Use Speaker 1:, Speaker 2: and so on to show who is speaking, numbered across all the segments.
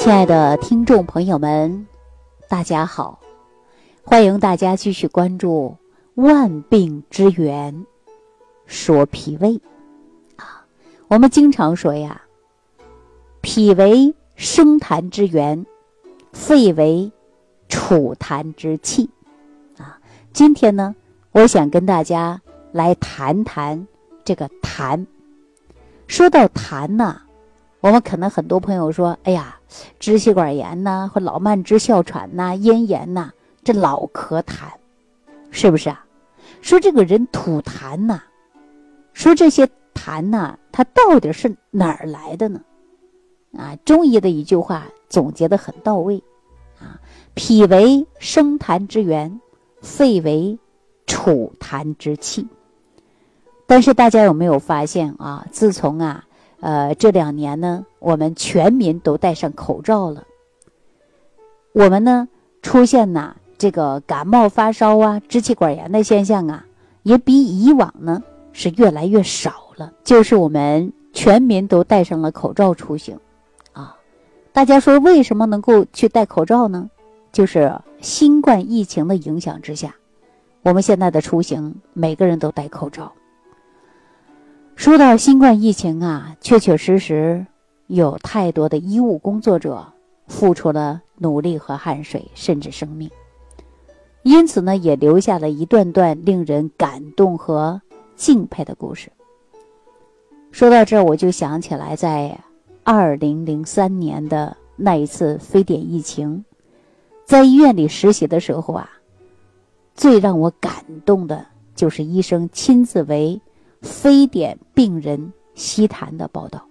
Speaker 1: 亲爱的听众朋友们，大家好！欢迎大家继续关注《万病之源》，说脾胃啊。我们经常说呀，脾为生痰之源，肺为储痰之器啊。今天呢，我想跟大家来谈谈这个痰。说到痰呐。我们可能很多朋友说：“哎呀，支气管炎呐，或老慢支、哮喘呐、咽炎呐，这老咳痰，是不是啊？说这个人吐痰呐，说这些痰呐，它到底是哪儿来的呢？啊，中医的一句话总结的很到位，啊，脾为生痰之源，肺为储痰之器。但是大家有没有发现啊？自从啊。呃，这两年呢，我们全民都戴上口罩了。我们呢，出现呐这个感冒发烧啊、支气管炎的现象啊，也比以往呢是越来越少了。就是我们全民都戴上了口罩出行，啊，大家说为什么能够去戴口罩呢？就是新冠疫情的影响之下，我们现在的出行每个人都戴口罩。说到新冠疫情啊，确确实实有太多的医务工作者付出了努力和汗水，甚至生命。因此呢，也留下了一段段令人感动和敬佩的故事。说到这儿，我就想起来，在二零零三年的那一次非典疫情，在医院里实习的时候啊，最让我感动的就是医生亲自为。非典病人吸痰的报道，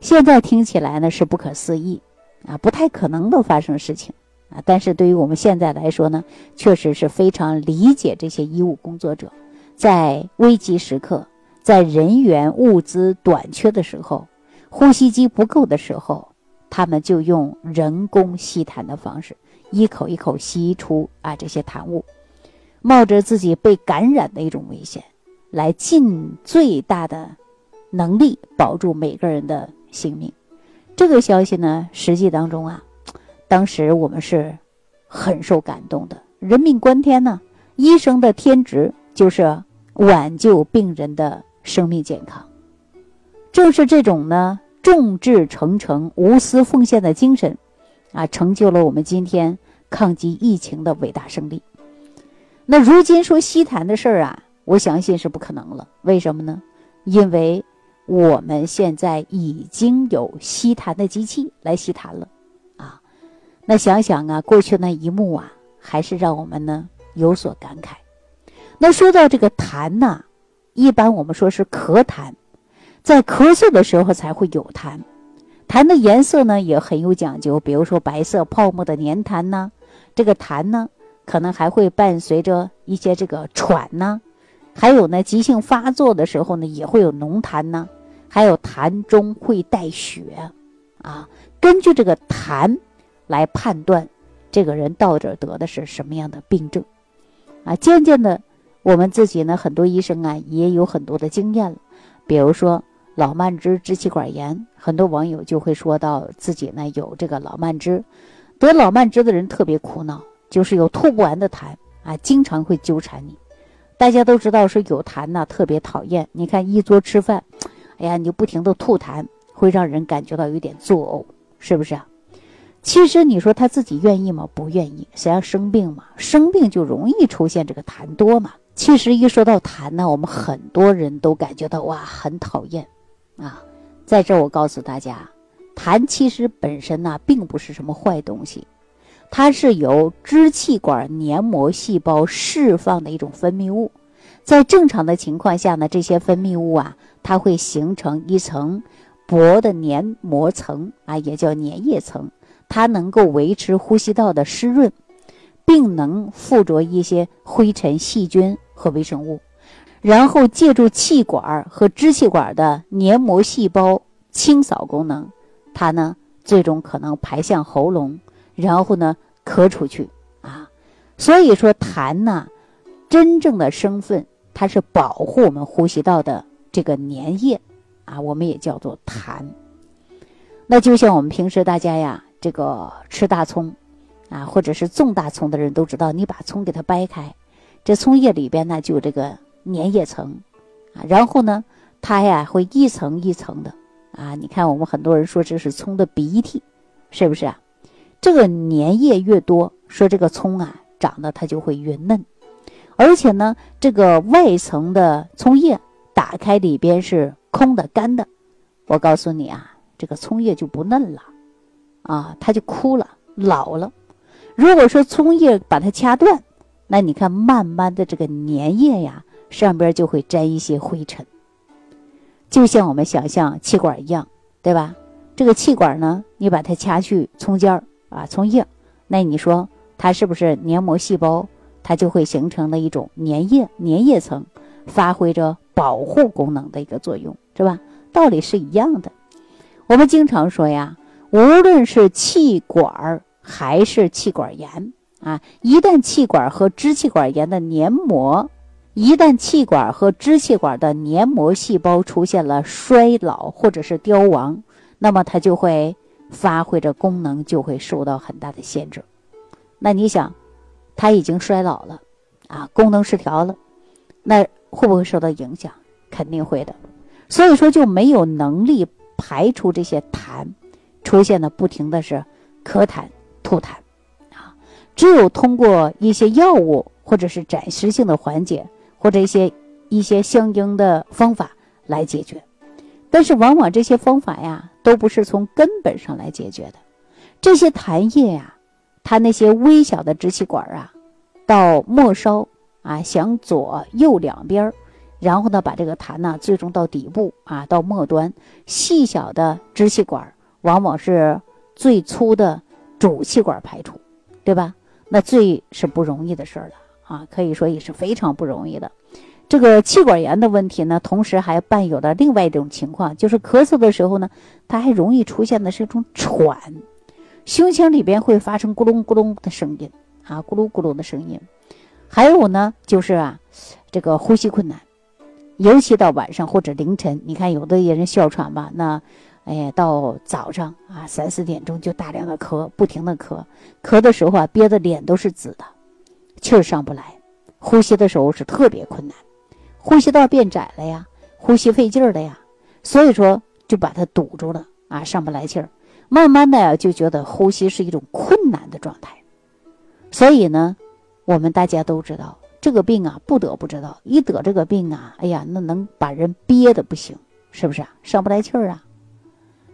Speaker 1: 现在听起来呢是不可思议，啊，不太可能的发生事情，啊，但是对于我们现在来说呢，确实是非常理解这些医务工作者，在危急时刻，在人员物资短缺的时候，呼吸机不够的时候，他们就用人工吸痰的方式，一口一口吸出啊这些痰雾，冒着自己被感染的一种危险。来尽最大的能力保住每个人的性命，这个消息呢，实际当中啊，当时我们是很受感动的。人命关天呢，医生的天职就是挽救病人的生命健康。正是这种呢，众志成城、无私奉献的精神，啊，成就了我们今天抗击疫情的伟大胜利。那如今说吸痰的事儿啊。我相信是不可能了，为什么呢？因为我们现在已经有吸痰的机器来吸痰了，啊，那想想啊，过去那一幕啊，还是让我们呢有所感慨。那说到这个痰呐，一般我们说是咳痰，在咳嗽的时候才会有痰，痰的颜色呢也很有讲究，比如说白色泡沫的黏痰呐，这个痰呢可能还会伴随着一些这个喘呐。还有呢，急性发作的时候呢，也会有浓痰呢，还有痰中会带血，啊，根据这个痰来判断这个人到底得的是什么样的病症，啊，渐渐的，我们自己呢，很多医生啊也有很多的经验了，比如说老慢支、支气管炎，很多网友就会说到自己呢有这个老慢支，得老慢支的人特别苦恼，就是有吐不完的痰啊，经常会纠缠你。大家都知道说有痰呢，特别讨厌。你看一桌吃饭，哎呀，你就不停的吐痰，会让人感觉到有点作呕，是不是啊？其实你说他自己愿意吗？不愿意。谁要生病嘛？生病就容易出现这个痰多嘛。其实一说到痰呢，我们很多人都感觉到哇，很讨厌啊。在这我告诉大家，痰其实本身呢，并不是什么坏东西。它是由支气管黏膜细胞释放的一种分泌物，在正常的情况下呢，这些分泌物啊，它会形成一层薄的黏膜层啊，也叫粘液层，它能够维持呼吸道的湿润，并能附着一些灰尘、细菌和微生物，然后借助气管和支气管的黏膜细胞清扫功能，它呢最终可能排向喉咙。然后呢，咳出去啊，所以说痰呢，真正的身份它是保护我们呼吸道的这个粘液啊，我们也叫做痰。那就像我们平时大家呀这个吃大葱，啊，或者是种大葱的人都知道，你把葱给它掰开，这葱叶里边呢就有这个粘液层，啊，然后呢，它呀会一层一层的，啊，你看我们很多人说这是葱的鼻涕，是不是啊？这个粘液越多，说这个葱啊长得它就会越嫩，而且呢，这个外层的葱叶打开里边是空的干的，我告诉你啊，这个葱叶就不嫩了。啊，它就枯了，老了。如果说葱叶把它掐断，那你看，慢慢的这个粘液呀，上边就会沾一些灰尘，就像我们想象气管一样，对吧？这个气管呢，你把它掐去葱尖儿啊，葱叶，那你说它是不是黏膜细胞？它就会形成了一种粘液，粘液层，发挥着保护功能的一个作用，是吧？道理是一样的。我们经常说呀。无论是气管还是气管炎啊，一旦气管和支气管炎的黏膜，一旦气管和支气管的黏膜细胞出现了衰老或者是凋亡，那么它就会发挥着功能就会受到很大的限制。那你想，它已经衰老了啊，功能失调了，那会不会受到影响？肯定会的。所以说就没有能力排出这些痰。出现的不停的是咳痰、吐痰，啊，只有通过一些药物或者是暂时性的缓解，或者一些一些相应的方法来解决。但是往往这些方法呀，都不是从根本上来解决的。这些痰液呀，它那些微小的支气管啊，到末梢啊，向左右两边然后呢，把这个痰呢，最终到底部啊，到末端细小的支气管。往往是最粗的主气管排出，对吧？那最是不容易的事儿了啊，可以说也是非常不容易的。这个气管炎的问题呢，同时还伴有了另外一种情况，就是咳嗽的时候呢，它还容易出现的是一种喘，胸腔里边会发生咕隆咕隆的声音啊，咕噜咕噜的声音。还有呢，就是啊，这个呼吸困难，尤其到晚上或者凌晨，你看有的人哮喘吧，那。哎呀，到早上啊，三四点钟就大量的咳，不停的咳，咳的时候啊，憋得脸都是紫的，气儿上不来，呼吸的时候是特别困难，呼吸道变窄了呀，呼吸费劲儿了呀，所以说就把它堵住了啊，上不来气儿，慢慢的呀就觉得呼吸是一种困难的状态，所以呢，我们大家都知道这个病啊，不得不知道，一得这个病啊，哎呀，那能把人憋的不行，是不是啊？上不来气儿啊？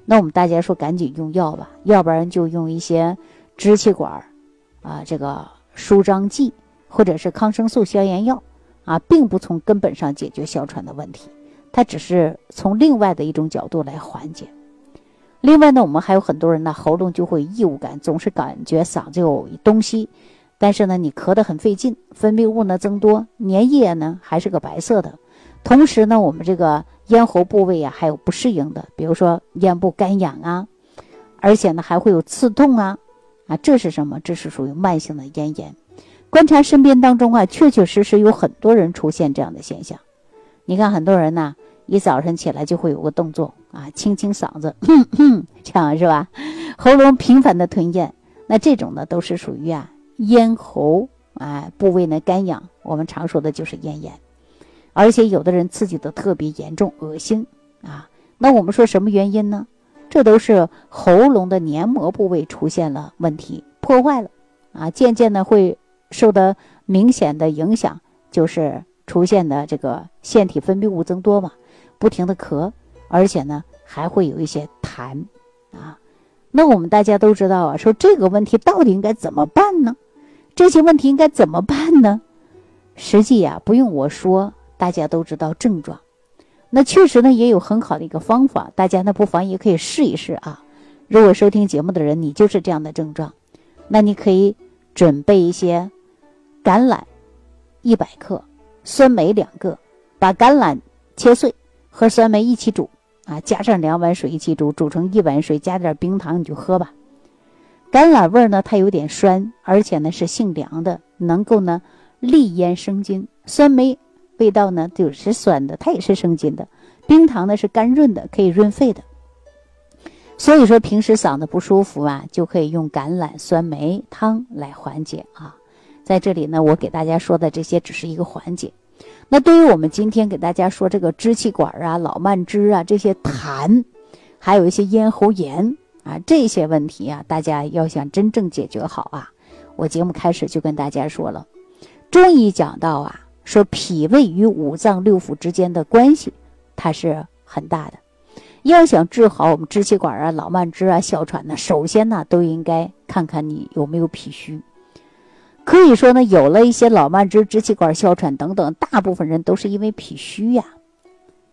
Speaker 1: 那我们大家说赶紧用药吧，要不然就用一些支气管啊这个舒张剂或者是抗生素消炎药啊，并不从根本上解决哮喘的问题，它只是从另外的一种角度来缓解。另外呢，我们还有很多人呢，喉咙就会异物感，总是感觉嗓子有东西，但是呢，你咳得很费劲，分泌物呢增多，粘液呢还是个白色的，同时呢，我们这个。咽喉部位呀，还有不适应的，比如说咽部干痒啊，而且呢还会有刺痛啊，啊，这是什么？这是属于慢性的咽炎。观察身边当中啊，确确实实有很多人出现这样的现象。你看很多人呢，一早晨起来就会有个动作啊，清清嗓子，哼哼这样是吧？喉咙频繁的吞咽，那这种呢都是属于啊咽喉啊部位呢干痒，我们常说的就是咽炎。而且有的人刺激的特别严重，恶心啊！那我们说什么原因呢？这都是喉咙的黏膜部位出现了问题，破坏了啊，渐渐的会受的明显的影响，就是出现的这个腺体分泌物增多嘛，不停的咳，而且呢还会有一些痰啊。那我们大家都知道啊，说这个问题到底应该怎么办呢？这些问题应该怎么办呢？实际呀，不用我说。大家都知道症状，那确实呢也有很好的一个方法，大家呢不妨也可以试一试啊。如果收听节目的人你就是这样的症状，那你可以准备一些橄榄一百克，酸梅两个，把橄榄切碎和酸梅一起煮啊，加上两碗水一起煮，煮成一碗水，加点冰糖你就喝吧。橄榄味呢它有点酸，而且呢是性凉的，能够呢利咽生津。酸梅。味道呢就是酸的，它也是生津的。冰糖呢是甘润的，可以润肺的。所以说平时嗓子不舒服啊，就可以用橄榄酸梅汤来缓解啊。在这里呢，我给大家说的这些只是一个缓解。那对于我们今天给大家说这个支气管啊、老慢支啊这些痰，还有一些咽喉炎啊这些问题啊，大家要想真正解决好啊，我节目开始就跟大家说了，中医讲到啊，说脾胃与五脏六腑之间的关系，它是很大的。要想治好我们支气管啊、老慢支啊、哮喘呢，首先呢都应该看看你有没有脾虚。可以说呢，有了一些老慢支、支气管哮喘等等，大部分人都是因为脾虚呀。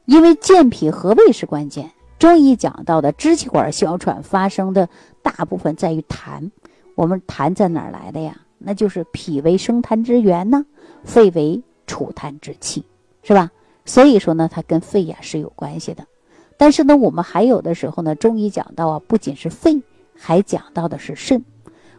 Speaker 1: 因为健脾和胃是关键。中医讲到的支气管哮喘发生的大部分在于痰。我们痰在哪儿来的呀？那就是脾为生痰之源呢，肺为储痰之器，是吧？所以说呢，它跟肺呀是有关系的。但是呢，我们还有的时候呢，中医讲到啊，不仅是肺，还讲到的是肾。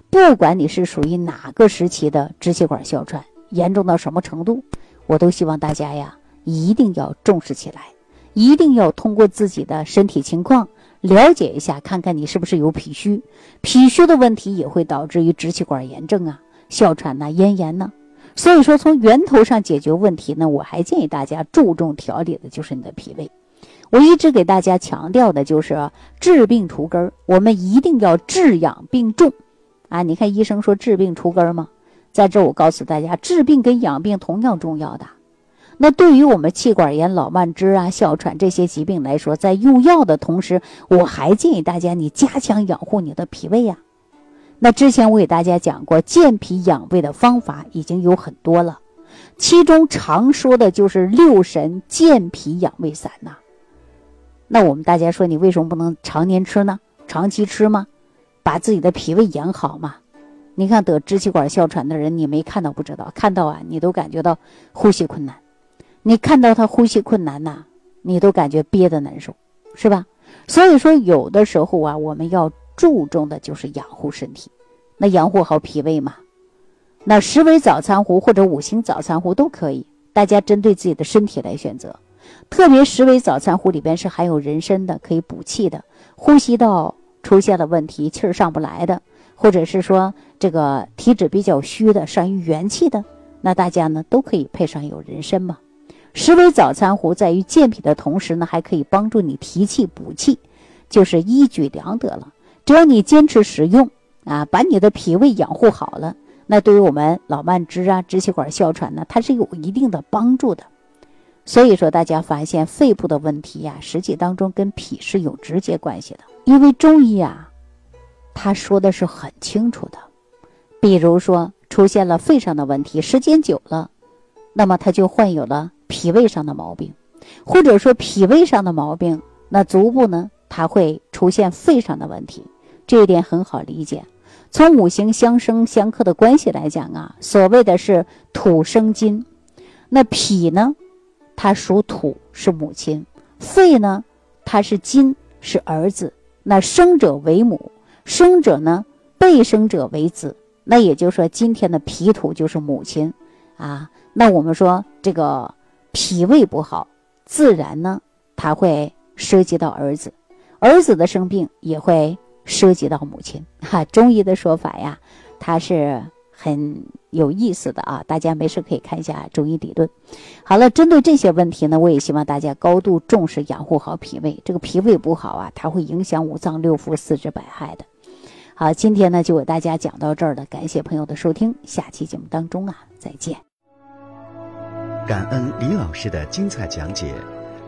Speaker 1: 不管你是属于哪个时期的支气管哮喘，严重到什么程度，我都希望大家呀一定要重视起来，一定要通过自己的身体情况了解一下，看看你是不是有脾虚。脾虚的问题也会导致于支气管炎症啊、哮喘呐、咽炎呢。所以说，从源头上解决问题呢，我还建议大家注重调理的就是你的脾胃。我一直给大家强调的就是治病除根儿，我们一定要治养并重。啊，你看医生说治病除根儿吗，在这我告诉大家，治病跟养病同样重要的。那对于我们气管炎、老慢支啊、哮喘这些疾病来说，在用药的同时，我还建议大家你加强养护你的脾胃呀。那之前我给大家讲过健脾养胃的方法已经有很多了，其中常说的就是六神健脾养胃散呐。那我们大家说，你为什么不能常年吃呢？长期吃吗？把自己的脾胃养好嘛？你看得支气管哮喘的人，你没看到不知道，看到啊，你都感觉到呼吸困难。你看到他呼吸困难呐，你都感觉憋得难受，是吧？所以说，有的时候啊，我们要注重的就是养护身体，那养护好脾胃嘛。那十味早餐壶或者五行早餐壶都可以，大家针对自己的身体来选择。特别十味早餐壶里边是含有人参的，可以补气的，呼吸道。出现了问题，气儿上不来的，或者是说这个体质比较虚的，善于元气的，那大家呢都可以配上有人参嘛。十味早餐壶在于健脾的同时呢，还可以帮助你提气补气，就是一举两得了。只要你坚持使用啊，把你的脾胃养护好了，那对于我们老慢支啊、支气管哮喘呢，它是有一定的帮助的。所以说，大家发现肺部的问题呀，实际当中跟脾是有直接关系的。因为中医啊，他说的是很清楚的，比如说出现了肺上的问题，时间久了，那么他就患有了脾胃上的毛病，或者说脾胃上的毛病，那足部呢，它会出现肺上的问题，这一点很好理解。从五行相生相克的关系来讲啊，所谓的是土生金，那脾呢，它属土，是母亲；肺呢，它是金，是儿子。那生者为母，生者呢，被生者为子。那也就是说，今天的脾土就是母亲啊。那我们说这个脾胃不好，自然呢，它会涉及到儿子，儿子的生病也会涉及到母亲。哈，中医的说法呀，它是。很有意思的啊，大家没事可以看一下中医理论。好了，针对这些问题呢，我也希望大家高度重视养护好脾胃。这个脾胃不好啊，它会影响五脏六腑、四肢百骸的。好，今天呢就给大家讲到这儿了，感谢朋友的收听，下期节目当中啊再见。
Speaker 2: 感恩李老师的精彩讲解。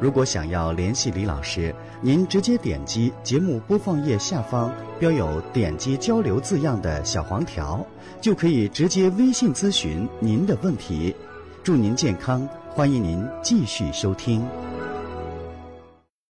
Speaker 2: 如果想要联系李老师，您直接点击节目播放页下方标有“点击交流”字样的小黄条，就可以直接微信咨询您的问题。祝您健康，欢迎您继续收听。